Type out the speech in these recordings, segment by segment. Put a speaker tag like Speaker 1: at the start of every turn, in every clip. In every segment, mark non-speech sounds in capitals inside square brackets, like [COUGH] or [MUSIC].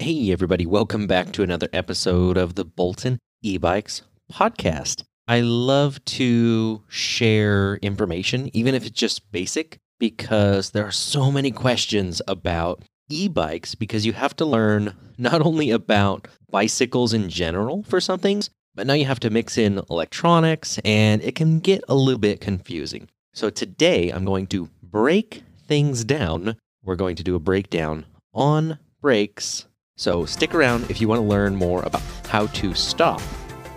Speaker 1: Hey, everybody, welcome back to another episode of the Bolton e bikes podcast. I love to share information, even if it's just basic, because there are so many questions about e bikes because you have to learn not only about bicycles in general for some things, but now you have to mix in electronics and it can get a little bit confusing. So today I'm going to break things down. We're going to do a breakdown on brakes so stick around if you want to learn more about how to stop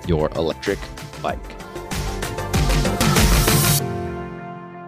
Speaker 1: your electric bike.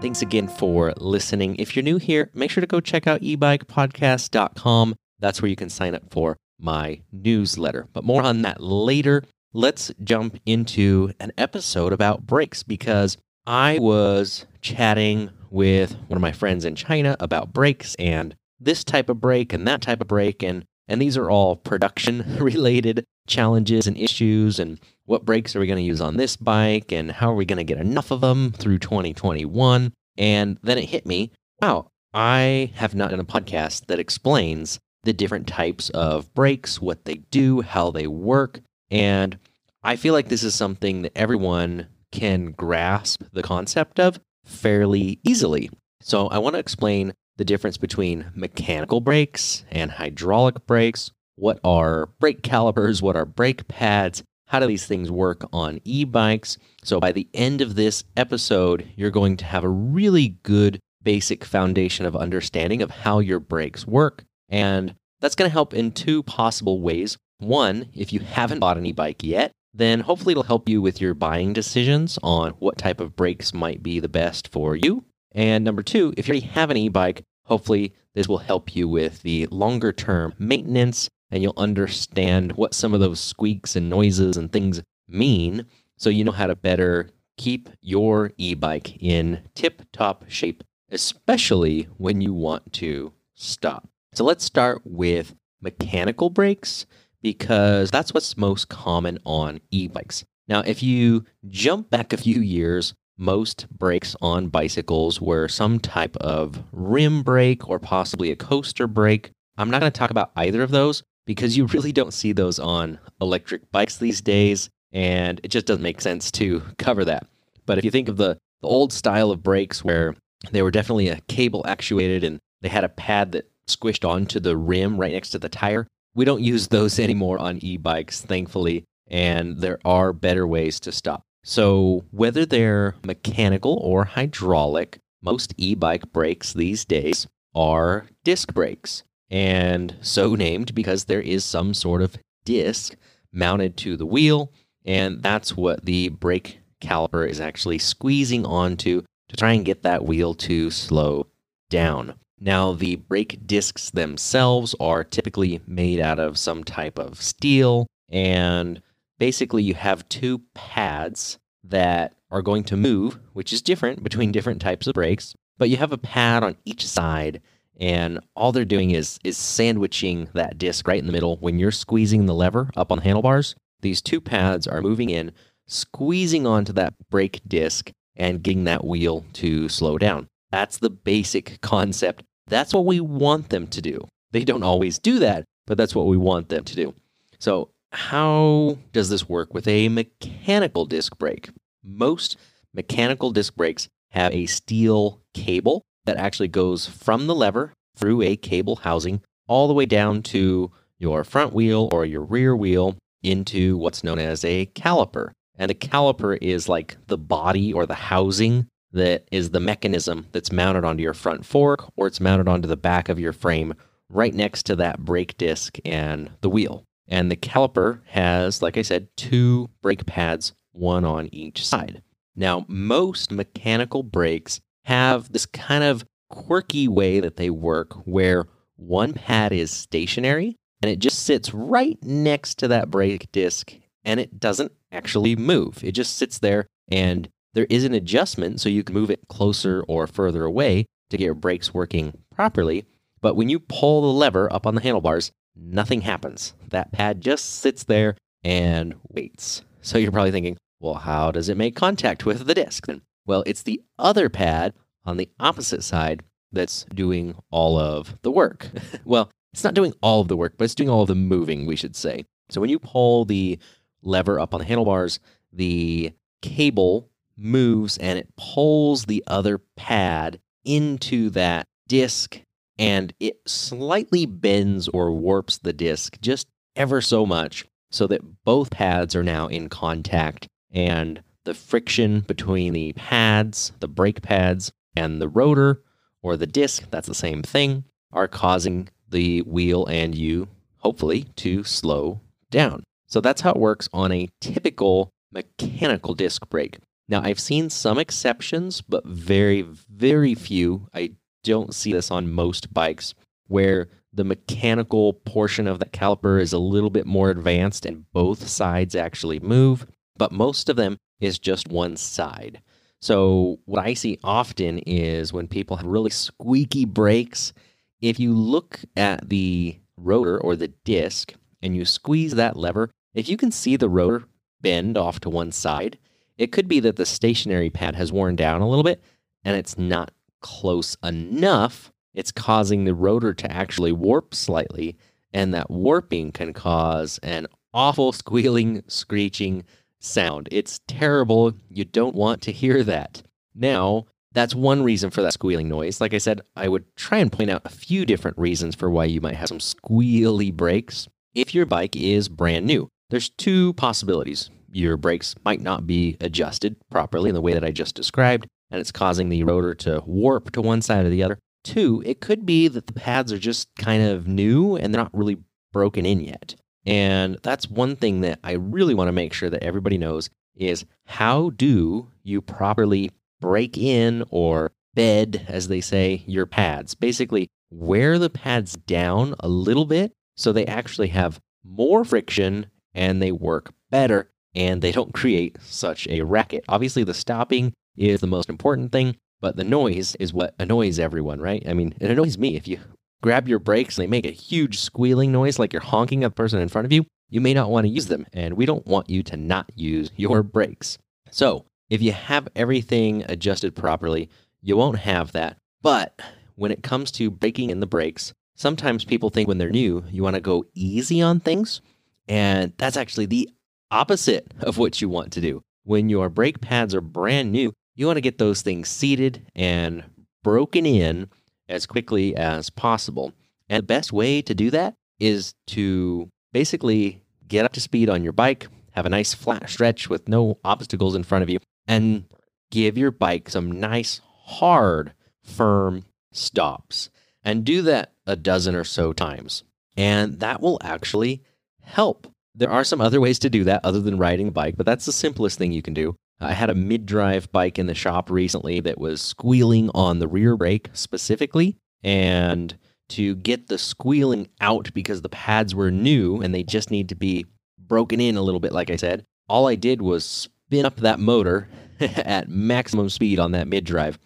Speaker 1: Thanks again for listening. If you're new here, make sure to go check out ebikepodcast.com. That's where you can sign up for my newsletter. But more on that later. Let's jump into an episode about brakes because I was chatting with one of my friends in China about brakes and this type of brake and that type of brake. And and these are all production [LAUGHS] related challenges and issues. And what brakes are we going to use on this bike? And how are we going to get enough of them through 2021? And then it hit me wow, I have not done a podcast that explains the different types of brakes, what they do, how they work. And I feel like this is something that everyone can grasp the concept of fairly easily. So I want to explain the difference between mechanical brakes and hydraulic brakes. What are brake calipers? What are brake pads? How do these things work on e bikes? So, by the end of this episode, you're going to have a really good basic foundation of understanding of how your brakes work. And that's going to help in two possible ways. One, if you haven't bought an e bike yet, then hopefully it'll help you with your buying decisions on what type of brakes might be the best for you. And number two, if you already have an e bike, Hopefully, this will help you with the longer term maintenance and you'll understand what some of those squeaks and noises and things mean so you know how to better keep your e bike in tip top shape, especially when you want to stop. So let's start with mechanical brakes because that's what's most common on e bikes. Now, if you jump back a few years, most brakes on bicycles were some type of rim brake or possibly a coaster brake. I'm not going to talk about either of those because you really don't see those on electric bikes these days, and it just doesn't make sense to [LAUGHS] cover that. But if you think of the, the old style of brakes where they were definitely a cable actuated and they had a pad that squished onto the rim right next to the tire, we don't use those [LAUGHS] anymore on e bikes, thankfully, and there are better ways to stop so, whether they're mechanical or hydraulic, most e bike brakes these days are disc brakes, and so named because there is some sort of disc mounted to the wheel, and that's what the brake caliper is actually squeezing onto to try and get that wheel to slow down. Now, the brake discs themselves are typically made out of some type of steel, and basically you have two pads that are going to move, which is different between different types of brakes, but you have a pad on each side and all they're doing is is sandwiching that disc right in the middle when you're squeezing the lever up on the handlebars. These two pads are moving in, squeezing onto that brake disc and getting that wheel to slow down. That's the basic concept. That's what we want them to do. They don't always do that, but that's what we want them to do. So how does this work with a mechanical disc brake? Most mechanical disc brakes have a steel cable that actually goes from the lever through a cable housing all the way down to your front wheel or your rear wheel into what's known as a caliper. And a caliper is like the body or the housing that is the mechanism that's mounted onto your front fork or it's mounted onto the back of your frame right next to that brake disc and the wheel. And the caliper has, like I said, two brake pads, one on each side. Now, most mechanical brakes have this kind of quirky way that they work where one pad is stationary and it just sits right next to that brake disc and it doesn't actually move. It just sits there and there is an adjustment so you can move it closer or further away to get your brakes working properly. But when you pull the lever up on the handlebars, nothing happens. That pad just sits there and waits. So you're probably thinking, well, how does it make contact with the disc then? Well, it's the other pad on the opposite side that's doing all of the work. [LAUGHS] well, it's not doing all of the work, but it's doing all of the moving, we should say. So when you pull the lever up on the handlebars, the cable moves and it pulls the other pad into that disc and it slightly bends or warps the disc just ever so much so that both pads are now in contact and the friction between the pads, the brake pads, and the rotor or the disc, that's the same thing, are causing the wheel and you, hopefully, to slow down. So that's how it works on a typical mechanical disc brake. Now, I've seen some exceptions, but very, very few. I don't see this on most bikes where the mechanical portion of the caliper is a little bit more advanced and both sides actually move, but most of them is just one side. So, what I see often is when people have really squeaky brakes, if you look at the rotor or the disc and you squeeze that lever, if you can see the rotor bend off to one side, it could be that the stationary pad has worn down a little bit and it's not close enough. It's causing the rotor to actually warp slightly, and that warping can cause an awful squealing, screeching sound. It's terrible. You don't want to hear that. Now, that's one reason for that squealing noise. Like I said, I would try and point out a few different reasons for why you might have some squealy brakes. If your bike is brand new, there's two possibilities your brakes might not be adjusted properly in the way that I just described, and it's causing the rotor to warp to one side or the other. Two, it could be that the pads are just kind of new and they're not really broken in yet. And that's one thing that I really want to make sure that everybody knows is how do you properly break in or bed, as they say, your pads? Basically, wear the pads down a little bit so they actually have more friction and they work better and they don't create such a racket. Obviously, the stopping is the most important thing, but the noise is what annoys everyone, right? I mean, it annoys me if you grab your brakes and they make a huge squealing noise like you're honking at the person in front of you. You may not want to use them, and we don't want you to not use your brakes. So, if you have everything adjusted properly, you won't have that. But when it comes to breaking in the brakes, sometimes people think when they're new, you want to go easy on things. And that's actually the opposite of what you want to do. When your brake pads are brand new, you want to get those things seated and broken in as quickly as possible. And the best way to do that is to basically get up to speed on your bike, have a nice flat stretch with no obstacles in front of you, and give your bike some nice, hard, firm stops. And do that a dozen or so times. And that will actually help there are some other ways to do that other than riding a bike, but that's the simplest thing you can do. I had a mid drive bike in the shop recently that was squealing on the rear brake specifically. And to get the squealing out because the pads were new and they just need to be broken in a little bit, like I said, all I did was spin up that motor [LAUGHS] at maximum speed on that mid drive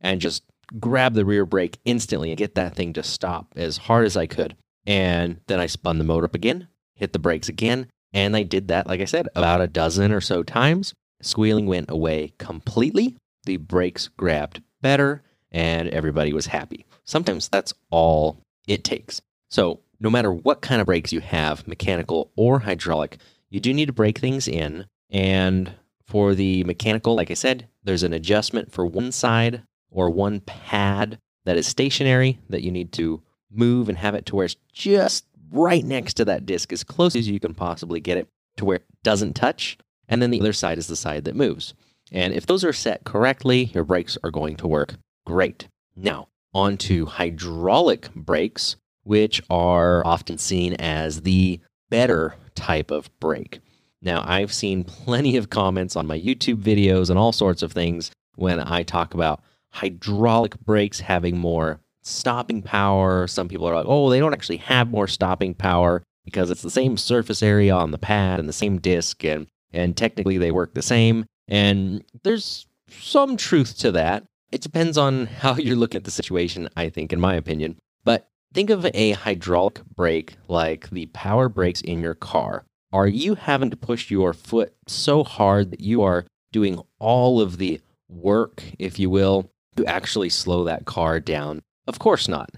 Speaker 1: and just grab the rear brake instantly and get that thing to stop as hard as I could. And then I spun the motor up again, hit the brakes again. And I did that, like I said, about a dozen or so times. Squealing went away completely. The brakes grabbed better, and everybody was happy. Sometimes that's all it takes. So, no matter what kind of brakes you have, mechanical or hydraulic, you do need to break things in. And for the mechanical, like I said, there's an adjustment for one side or one pad that is stationary that you need to move and have it to where it's just right next to that disc as close as you can possibly get it to where it doesn't touch. And then the other side is the side that moves. And if those are set correctly, your brakes are going to work great. Now, on to hydraulic brakes, which are often seen as the better type of brake. Now, I've seen plenty of comments on my YouTube videos and all sorts of things when I talk about hydraulic brakes having more stopping power. Some people are like, oh, they don't actually have more stopping power because it's the same surface area on the pad and the same disc, and, and technically they work the same. And there's some truth to that. It depends on [LAUGHS] how you're looking at the situation, I think, in my opinion. But think of a hydraulic brake like the power brakes in your car. Are you having to push your foot so hard that you are doing all of the work, if you will, to actually slow that car down Of course not.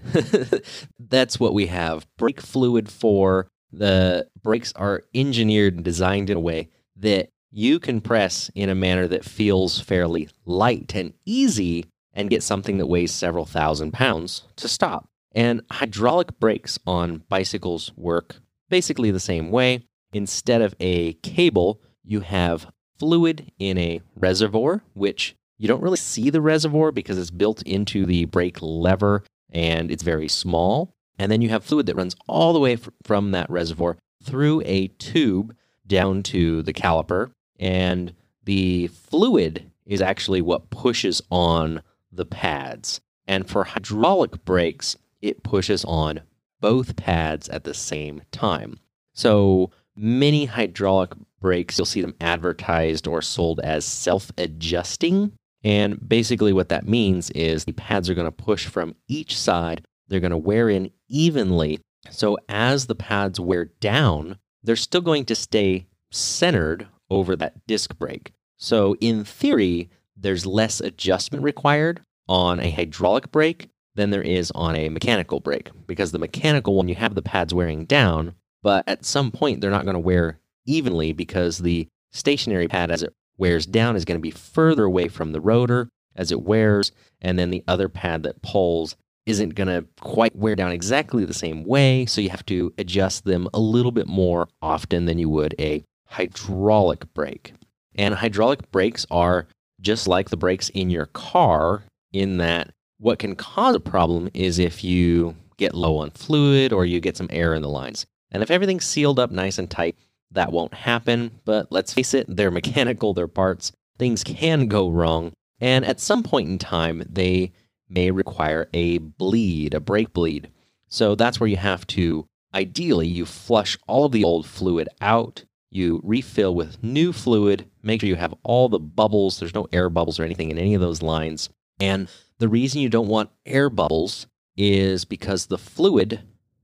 Speaker 1: [LAUGHS] That's what we have brake fluid for. The brakes are engineered and designed in a way that you can press in a manner that feels fairly light and easy and get something that weighs several thousand pounds to stop. And hydraulic brakes on bicycles work basically the same way. Instead of a cable, you have fluid in a reservoir, which you don't really see the reservoir because it's built into the brake lever and it's very small. And then you have fluid that runs all the way from that reservoir through a tube down to the caliper. And the fluid is actually what pushes on the pads. And for hydraulic brakes, it pushes on both pads at the same time. So many hydraulic brakes, you'll see them advertised or sold as self adjusting. And basically, what that means is the pads are going to push from each side, they're going to wear in evenly. So as the pads wear down, they're still going to stay centered over that disc brake. So, in theory, there's less adjustment required on a hydraulic brake than there is on a mechanical brake because the mechanical one you have the pads wearing down, but at some point they're not going to wear evenly because the stationary pad as it wears down is going to be further away from the rotor as it wears, and then the other pad that pulls isn't going to quite wear down exactly the same way, so you have to adjust them a little bit more often than you would a hydraulic brake. And hydraulic brakes are just like the brakes in your car, in that what can cause a problem is if you get low on fluid or you get some air in the lines. And if everything's sealed up nice and tight, that won't happen. But let's face it, they're mechanical, they're parts. Things can go wrong. And at some point in time, they may require a bleed, a brake bleed. So that's where you have to, ideally, you flush all of the old fluid out. You refill with new fluid. Make sure you have all the bubbles. There's no air bubbles or anything in any of those lines. And the reason you don't want air bubbles is because the fluid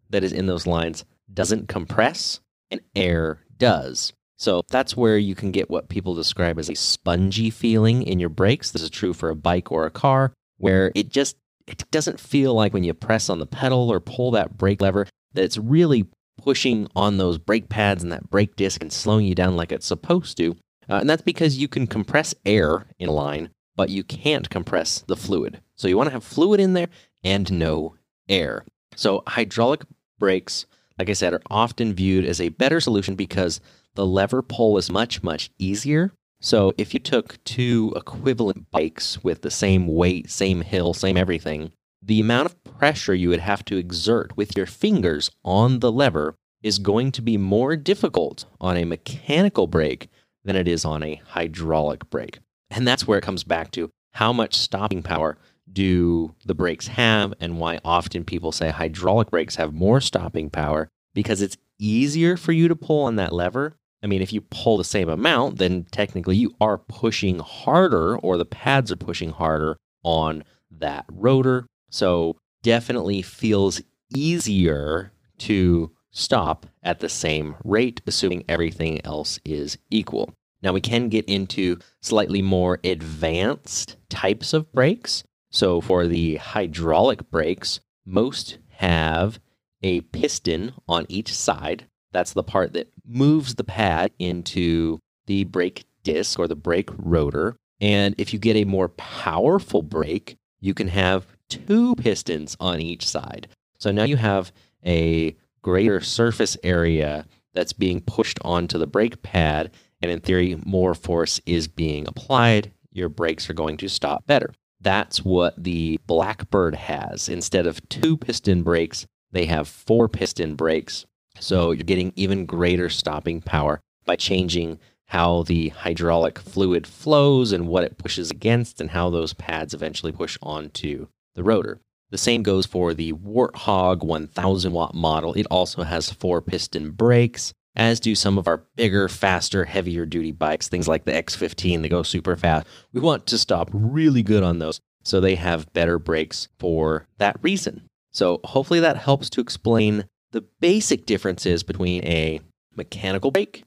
Speaker 1: that is in those lines doesn't compress and air does. So that's where you can get what people describe as a spongy feeling in your brakes. This is true for a bike or a car, where it just it doesn't feel like when you press on the pedal or pull that brake lever that it's really pushing on those brake pads and that brake disc and slowing you down like it's supposed to. Uh, and that's because you can compress air in a line, but you can't compress the fluid. So you want to have fluid in there and no air. So hydraulic brakes like I said, are often viewed as a better solution because the lever pull is much, much easier. So if you took two equivalent bikes with the same weight, same hill, same everything, the amount of pressure you would have to exert with your fingers on the lever is going to be more difficult on a mechanical brake than it is on a hydraulic brake. And that's where it comes back to how much stopping power do the brakes have and why often people say hydraulic brakes have more stopping power because it's easier for you to pull on that lever. I mean, if you pull the same amount, then technically you are pushing harder or the pads are pushing harder on that rotor. So definitely feels easier to stop at the same rate, assuming everything else is equal. Now, we can get into slightly more advanced types of brakes. So for the hydraulic brakes, most have a piston on each side. That's the part that moves the pad into the brake disc or the brake rotor. And if you get a more powerful brake, you can have two pistons on each side. So now you have a greater surface area that's being pushed onto the brake pad. And in theory, more force is being applied. Your brakes are going to stop better. That's what the Blackbird has. Instead of two piston brakes, they have four piston brakes. So you're getting even greater stopping power by changing how the hydraulic fluid flows and what it pushes against and how those pads eventually push onto the rotor. The same goes for the Warthog 1000 watt model. It also has four piston brakes, as do some of our bigger, faster, heavier duty bikes, things like the X15 that go super fast. We want to stop really good on those, so they have better brakes for that reason. So hopefully that helps to explain the basic differences between a mechanical brake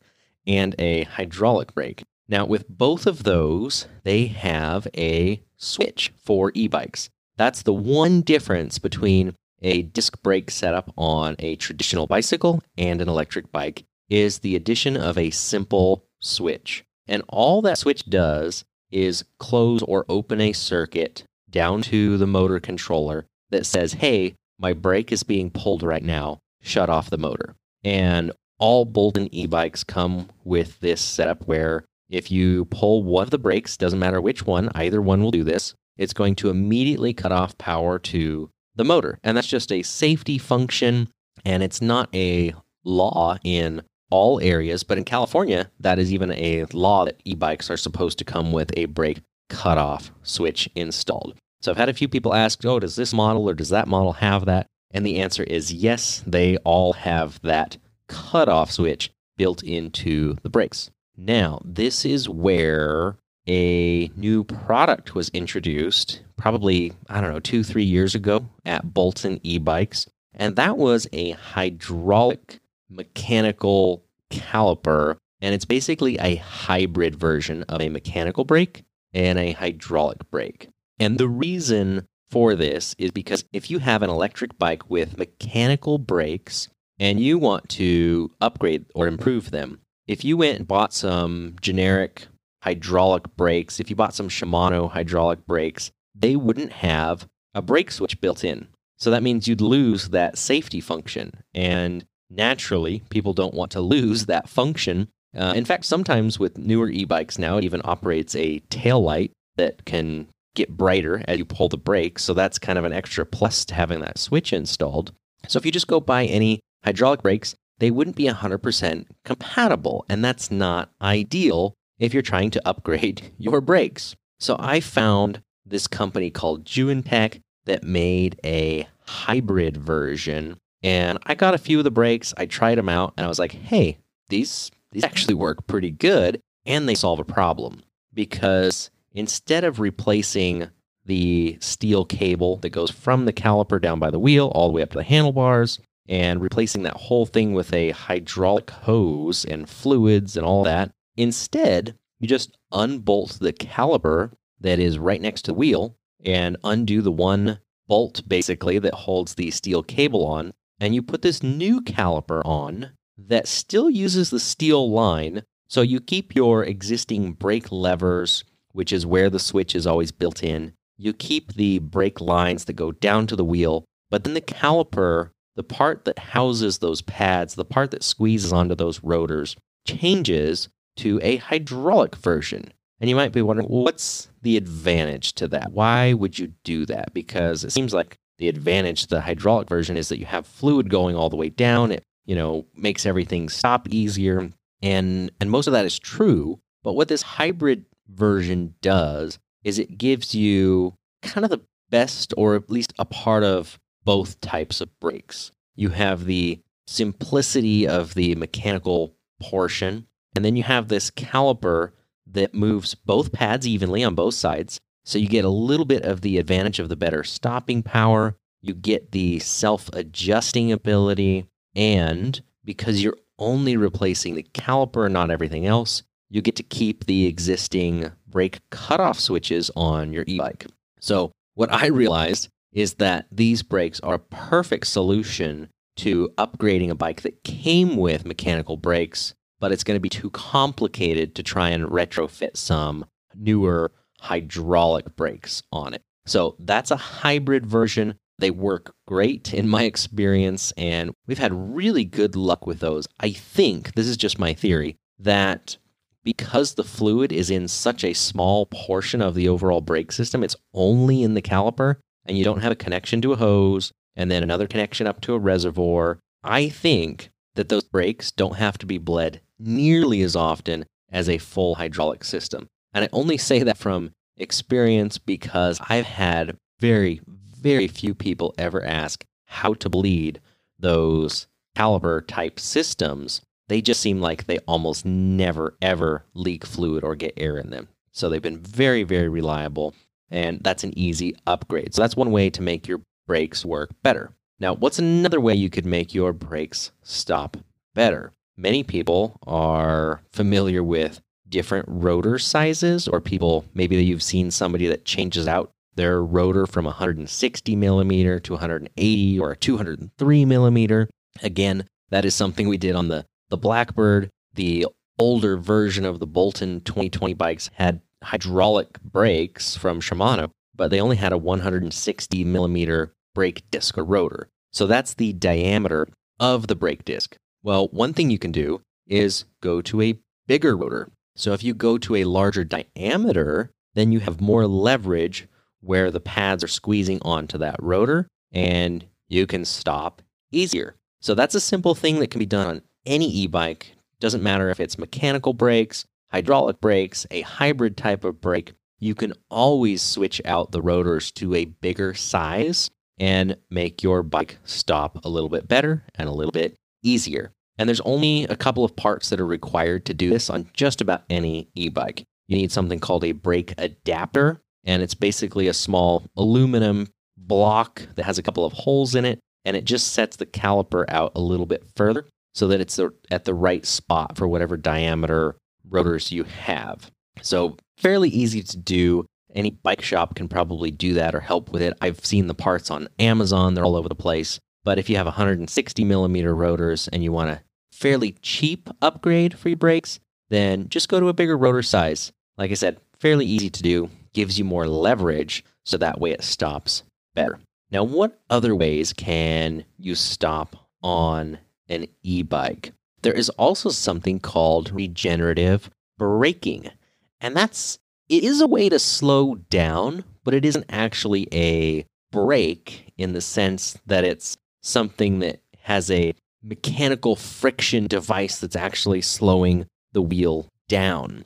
Speaker 1: and a hydraulic brake. Now, with both of those, they have a switch for e bikes. That's the one difference between a disc brake setup on a traditional bicycle and an electric bike is the addition of a simple switch. And all that switch does is close or open a circuit down to the motor controller that says, hey, my brake is being pulled right now, shut off the motor. And all Bolton e bikes come with this setup where if you pull one of the brakes, doesn't matter which one, either one will do this, it's going to immediately cut off power to the motor. And that's just a safety function, and it's not a law in all areas, but in California, that is even a law that e bikes are supposed to come with a brake cutoff switch installed. So I've had a few people ask, oh, does this model or does that model have that? And the answer is yes, they all have that cutoff switch built into the brakes. Now, this is where a new product was introduced, probably, I don't know, two, three years ago at Bolton e bikes. And that was a hydraulic mechanical caliper. And it's basically a hybrid version of a mechanical brake and a hydraulic brake. And the reason for this is because if you have an electric bike with mechanical brakes and you want to upgrade or improve them, if you went and bought some generic hydraulic brakes, if you bought some Shimano hydraulic brakes, they wouldn't have a brake switch built in. So that means you'd lose that safety function. And naturally, people don't want to lose that function. Uh, in fact, sometimes with newer e bikes now, it even operates a tail light that can get brighter as you pull the brake. So that's kind of an extra plus to having that switch installed. So if you just go buy any hydraulic brakes, they wouldn't be 100% compatible. And that's not ideal if you're trying to upgrade [LAUGHS] your brakes. So I found this company called Juintech that made a hybrid version. And I got a few of the brakes, I tried them out, and I was like, hey, these, these actually work pretty good. And they solve a problem because instead of replacing the steel cable that goes from the caliper down by the wheel all the way up to the handlebars and replacing that whole thing with a hydraulic hose and fluids and all that, instead, you just unbolt the caliper that is right next to the wheel and undo the one bolt basically that holds the steel cable on. And you put this new caliper on that still uses the steel line. So you keep your existing brake levers which is where the switch is always built in. You keep the brake lines that go down to the wheel, but then the caliper, the part that houses those pads, the part that squeezes onto those rotors, changes to a hydraulic version. And you might be wondering, what's the advantage to that? Why would you do that? Because it seems like the advantage to the hydraulic version is that you have fluid going all the way down. It, you know, makes everything stop easier. And and most of that is true. But what this hybrid version does is it gives you kind of the best or at least a part of both types of brakes. You have the simplicity of the mechanical portion, and then you have this caliper that moves both pads evenly on both sides. So you get a little bit of the advantage of the better stopping power. You get the self adjusting ability. And because you're only replacing the caliper, not everything else, you get to keep the existing brake cutoff switches on your e bike. So, what I realized is that these brakes are a perfect solution to upgrading a bike that came with mechanical brakes, but it's going to be too complicated to try and retrofit some newer hydraulic brakes on it. So, that's a hybrid version. They work great in my experience, and we've had really good luck with those. I think, this is just my theory, that because the fluid is in such a small portion of the overall brake system, it's only in the caliper, and you don't have a connection to a hose and then another connection up to a reservoir. I think that those brakes don't have to be bled nearly as often as a full hydraulic system. And I only say that from experience because I've had very, very few people ever ask how to bleed those caliper type systems they just seem like they almost never, ever leak fluid or get air in them. So they've been very, very reliable, and that's an easy upgrade. So that's one way to make your brakes work better. Now, what's another way you could make your brakes stop better? Many people are familiar with different rotor sizes, or people maybe you've seen somebody that changes out their rotor from 160 millimeter to 180 or 203 millimeter. Again, that is something we did on the, the Blackbird. The older version of the Bolton 2020 bikes had hydraulic brakes from Shimano, but they only had a 160 millimeter brake disc or rotor. So that's the diameter of the brake disc. Well, one thing you can do is go to a bigger rotor. So if you go to a larger diameter, then you have more leverage where the pads are squeezing onto that rotor and you can stop easier. So that's a simple thing that can be done on any e bike. Doesn't matter if it's mechanical brakes, hydraulic brakes, a hybrid type of brake. You can always switch out the rotors to a bigger size and make your bike stop a little bit better and a little bit easier. And there's only a couple of parts that are required to do this on just about any e bike. You need something called a brake adapter, and it's basically a small aluminum block that has a couple of holes in it, and it just sets the caliper out a little bit further so that it's at the right spot for whatever diameter rotors you have. So, fairly easy to do. Any bike shop can probably do that or help with it. I've seen the parts on Amazon, they're all over the place. But if you have 160 millimeter rotors and you want a fairly cheap upgrade for your brakes, then just go to a bigger rotor size. Like I said, fairly easy to do, gives you more leverage, so that way it stops better. Now, what other ways can you stop on an e bike? There is also something called regenerative braking. And that's, it is a way to slow down, but it isn't actually a brake in the sense that it's something that has a mechanical friction device that's actually slowing the wheel down.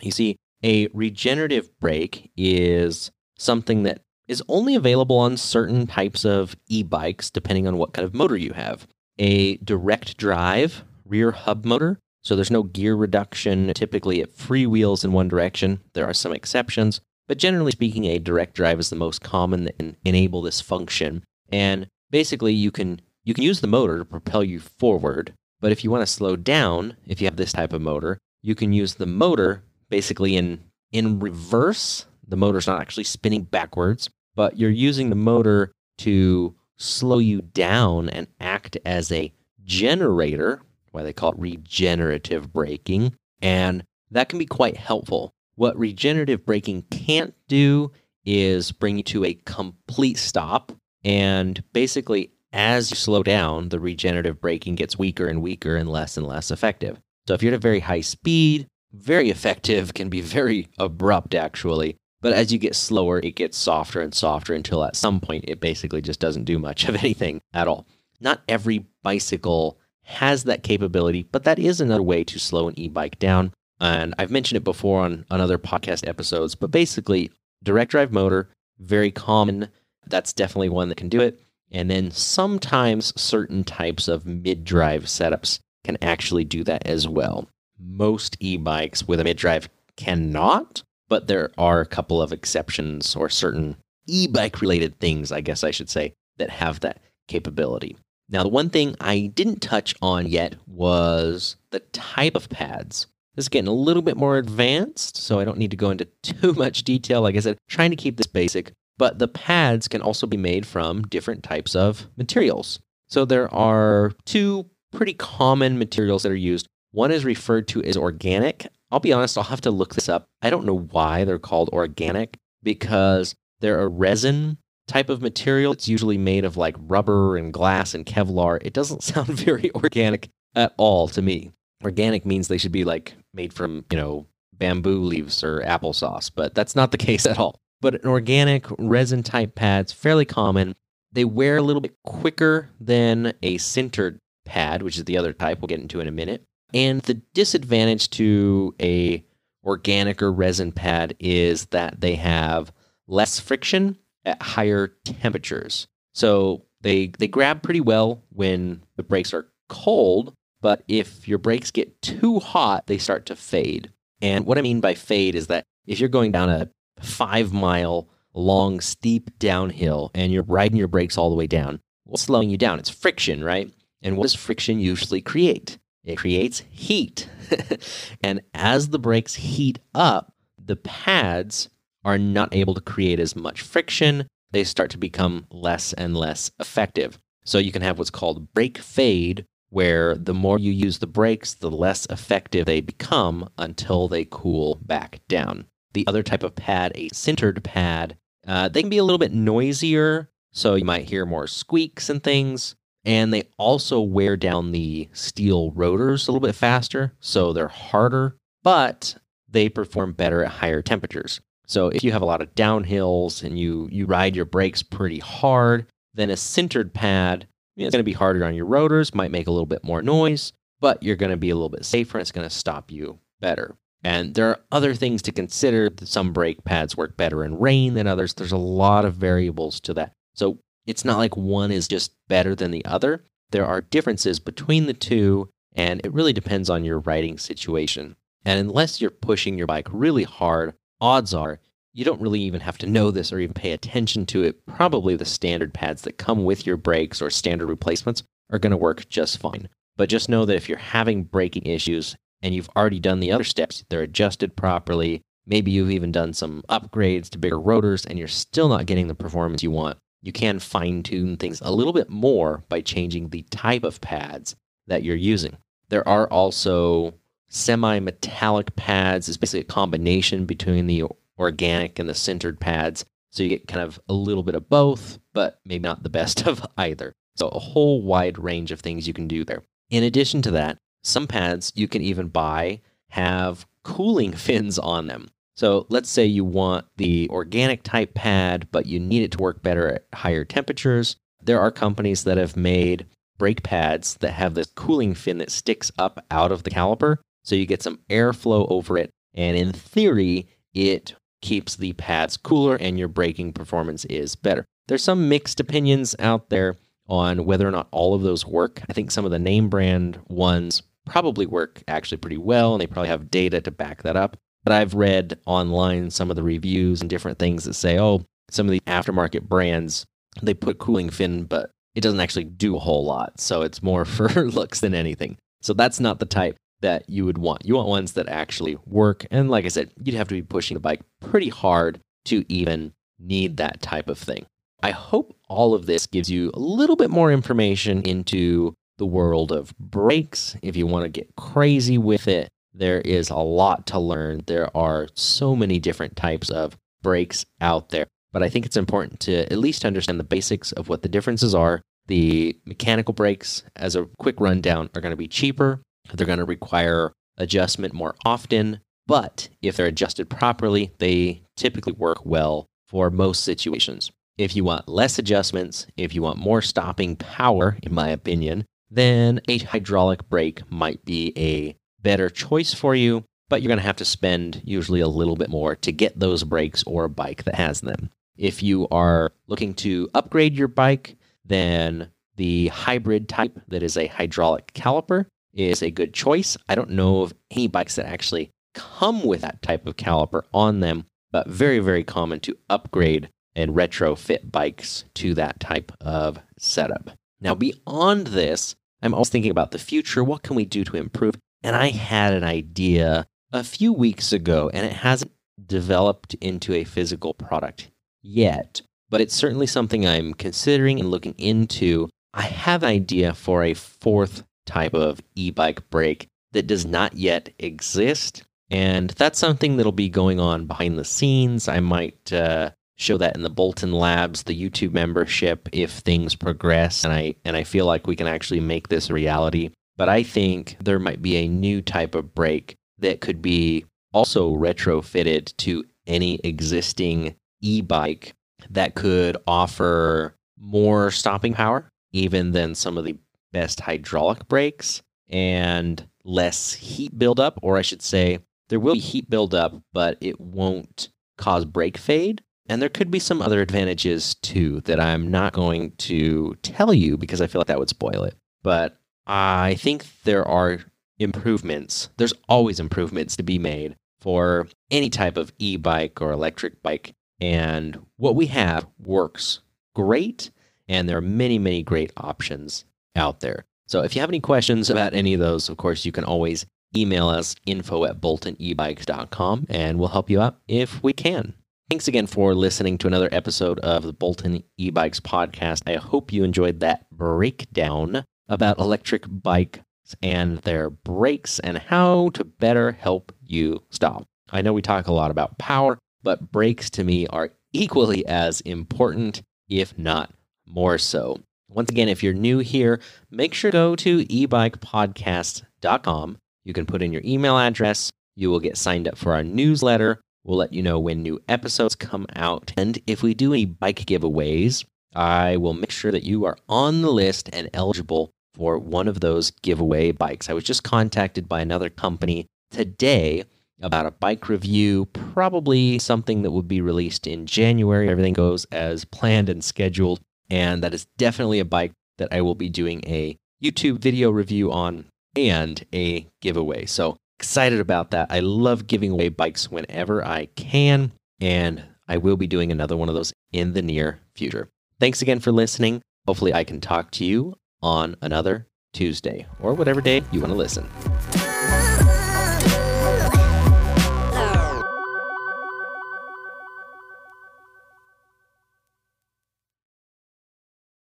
Speaker 1: You see, a regenerative brake is something that is only available on certain types of e bikes, depending on what kind of motor you have. A direct drive rear hub motor, so there's no gear reduction. Typically, it freewheels in one direction. There are some exceptions, but generally speaking, a direct drive is the most common that can enable this function. And basically, you can you can use the motor to propel you forward. But if you want to slow down, if you have this type of motor, you can use the motor basically in in reverse. The motor's not actually spinning backwards, but you're using the motor to slow you down and act as a generator why they call it regenerative braking. And that can be quite helpful. What regenerative braking can't do is bring you to a complete stop. And basically, as you slow down, the regenerative braking gets weaker and weaker and less and less effective. So if you're at a very high speed, very effective, can be very abrupt actually. But as you get slower, it gets softer and softer until at some point it basically just doesn't do much [LAUGHS] of anything at all. Not every bicycle has that capability, but that is another way to slow an e bike down. And I've mentioned it before on, on other podcast episodes, but basically, direct drive motor, very common. That's definitely one that can do it. And then sometimes certain types of mid drive setups can actually do that as well. Most e bikes with a mid drive cannot, but there are a couple of exceptions or certain e bike related things, I guess I should say, that have that capability. Now, the one thing I didn't touch on yet was the type of pads. This is getting a little bit more advanced, so I don't need to go into [LAUGHS] too much detail. Like I said, trying to keep this basic, but the pads can also be made from different types of materials. So there are two pretty common materials that are used. One is referred to as organic. I'll be honest, I'll have to look this up. I don't know why they're called organic because they're a resin type of material. It's usually made of like rubber and glass and Kevlar. It doesn't [LAUGHS] sound very organic at all to me. Organic means they should be like made from, you know, bamboo leaves or applesauce, but that's not the [LAUGHS] case at all. But an organic resin type pad's fairly common. They wear a little bit quicker than a sintered pad, which is the other type we'll get into in a minute. And the disadvantage to a organic or resin pad is that they have less friction at higher temperatures. So they they grab pretty well when the brakes are cold, but if your brakes get too hot, they start to fade. And what I mean by fade is that if you're going down a five mile long steep downhill and you're riding your brakes all the way down, what's slowing you down? It's friction, right? And what does friction usually create? It creates heat. [LAUGHS] and as the brakes heat up, the pads are not able to create as much friction, they start to become less and less effective. So you can have what's called brake fade, where the more you use the brakes, the less effective they become until they cool back down. The other type of pad, a sintered pad, uh, they can be a little bit noisier, so you might hear more squeaks and things. And they also wear down the steel rotors a little bit faster, so they're harder, but they perform better at higher temperatures. So if you have a lot of downhills and you you ride your brakes pretty hard, then a sintered pad it's going to be harder on your rotors, might make a little bit more noise, but you're going to be a little bit safer and it's going to stop you better. And there are other things to consider. Some brake pads work better in rain than others. There's a lot of variables to that. So it's not like one is just better than the other. There are differences between the two, and it really depends on your riding situation. And unless you're pushing your bike really hard, odds are you don't really even have to know this or even pay attention to it. Probably the standard pads that come with your brakes or standard replacements are going to work just fine. But just know that if you're having braking issues and you've already done the other steps, they're adjusted properly, maybe you've even done some upgrades to bigger rotors and you're still not getting the performance you want, you can fine tune things a little bit more by changing the type of pads that you're using. There are also semi metallic pads, it's basically a combination between the organic and the sintered pads. So you get kind of a little bit of both, but maybe not the best [LAUGHS] of either. So a whole wide range of things you can do there. In addition to that, some pads you can even buy have cooling [LAUGHS] fins on them. So let's say you want the organic type pad, but you need it to work better at higher temperatures. There are companies that have made brake pads that have this cooling fin that sticks up out of the caliper. So you get some airflow over it. And in theory, it keeps the pads cooler and your braking performance is better. There's some mixed opinions out there on whether or not all of those work. I think some of the name brand ones probably work actually pretty well and they probably have data to back that up. But I've read online some of the reviews and different things that say, oh, some of the aftermarket brands, they put cooling fin, but it doesn't actually do a whole lot. So it's more [LAUGHS] for looks than anything. So that's not the type that you would want. You want ones that actually work. And like I said, you'd have to be pushing the bike pretty hard to even need that type of thing. I hope all of this gives you a little bit more information into the world of brakes. If you want to get crazy with it, there is a lot to learn. There are so many different types of brakes out there. But I think it's important to at least understand the basics of what the differences are. The mechanical brakes, as a quick rundown, are going to be cheaper they're going to require adjustment more often, but if they're adjusted properly, they typically work well for most situations. If you want less adjustments, if you want more stopping power, in my opinion, then a hydraulic brake might be a better choice for you, but you're going to have to spend usually a little bit more to get those brakes or a bike that has them. If you are looking to upgrade your bike, then the hybrid type that is a hydraulic caliper is a good choice. I don't know of any bikes that actually come with that type of caliper on them, but very, very common to upgrade and retrofit bikes to that type of setup. Now, beyond this, I'm also thinking about the future. What can we do to improve? And I had an idea a few weeks ago, and it hasn't developed into a physical product yet, but it's certainly something I'm considering and looking into. I have an idea for a fourth type of e bike brake that does not yet exist. And that's something that'll be going on behind the scenes. I might uh, show that in the Bolton Labs, the YouTube membership, if things progress and I and I feel like we can actually make this a reality. But I think there might be a new type of brake that could be also retrofitted to any existing e-bike that could offer more stopping power even than some of the best hydraulic brakes and less heat buildup, or I should say, there will be heat buildup, but it won't cause brake fade. And there could be some other advantages too that I'm not going to tell you because I feel like that would spoil it. But I think there are improvements. There's always improvements to be made for any type of e bike or electric bike. And what we have works great. And there are many, many great options out there. So if you have any questions about any of those, of course, you can always email us info at boltonebikes.com and we'll help you out if we can. Thanks again for listening to another episode of the Bolton e-bikes podcast. I hope you enjoyed that breakdown about electric bikes and their brakes and how to better help you stop. I know we talk a lot about power, but brakes to me are equally as important, if not more so. Once again, if you're new here, make sure to go to ebikepodcast.com. You can put in your email address. You will get signed up for our newsletter. We'll let you know when new episodes come out. And if we do any bike giveaways, I will make sure that you are on the list and eligible for one of those giveaway bikes. I was just contacted by another company today about a bike review, probably something that would be released in January. Everything goes as planned and scheduled. And that is definitely a bike that I will be doing a YouTube video review on and a giveaway. So excited about that. I love giving away bikes whenever I can, and I will be doing another one of those in the near future. Thanks again for listening. Hopefully, I can talk to you on another Tuesday or whatever day you want to listen.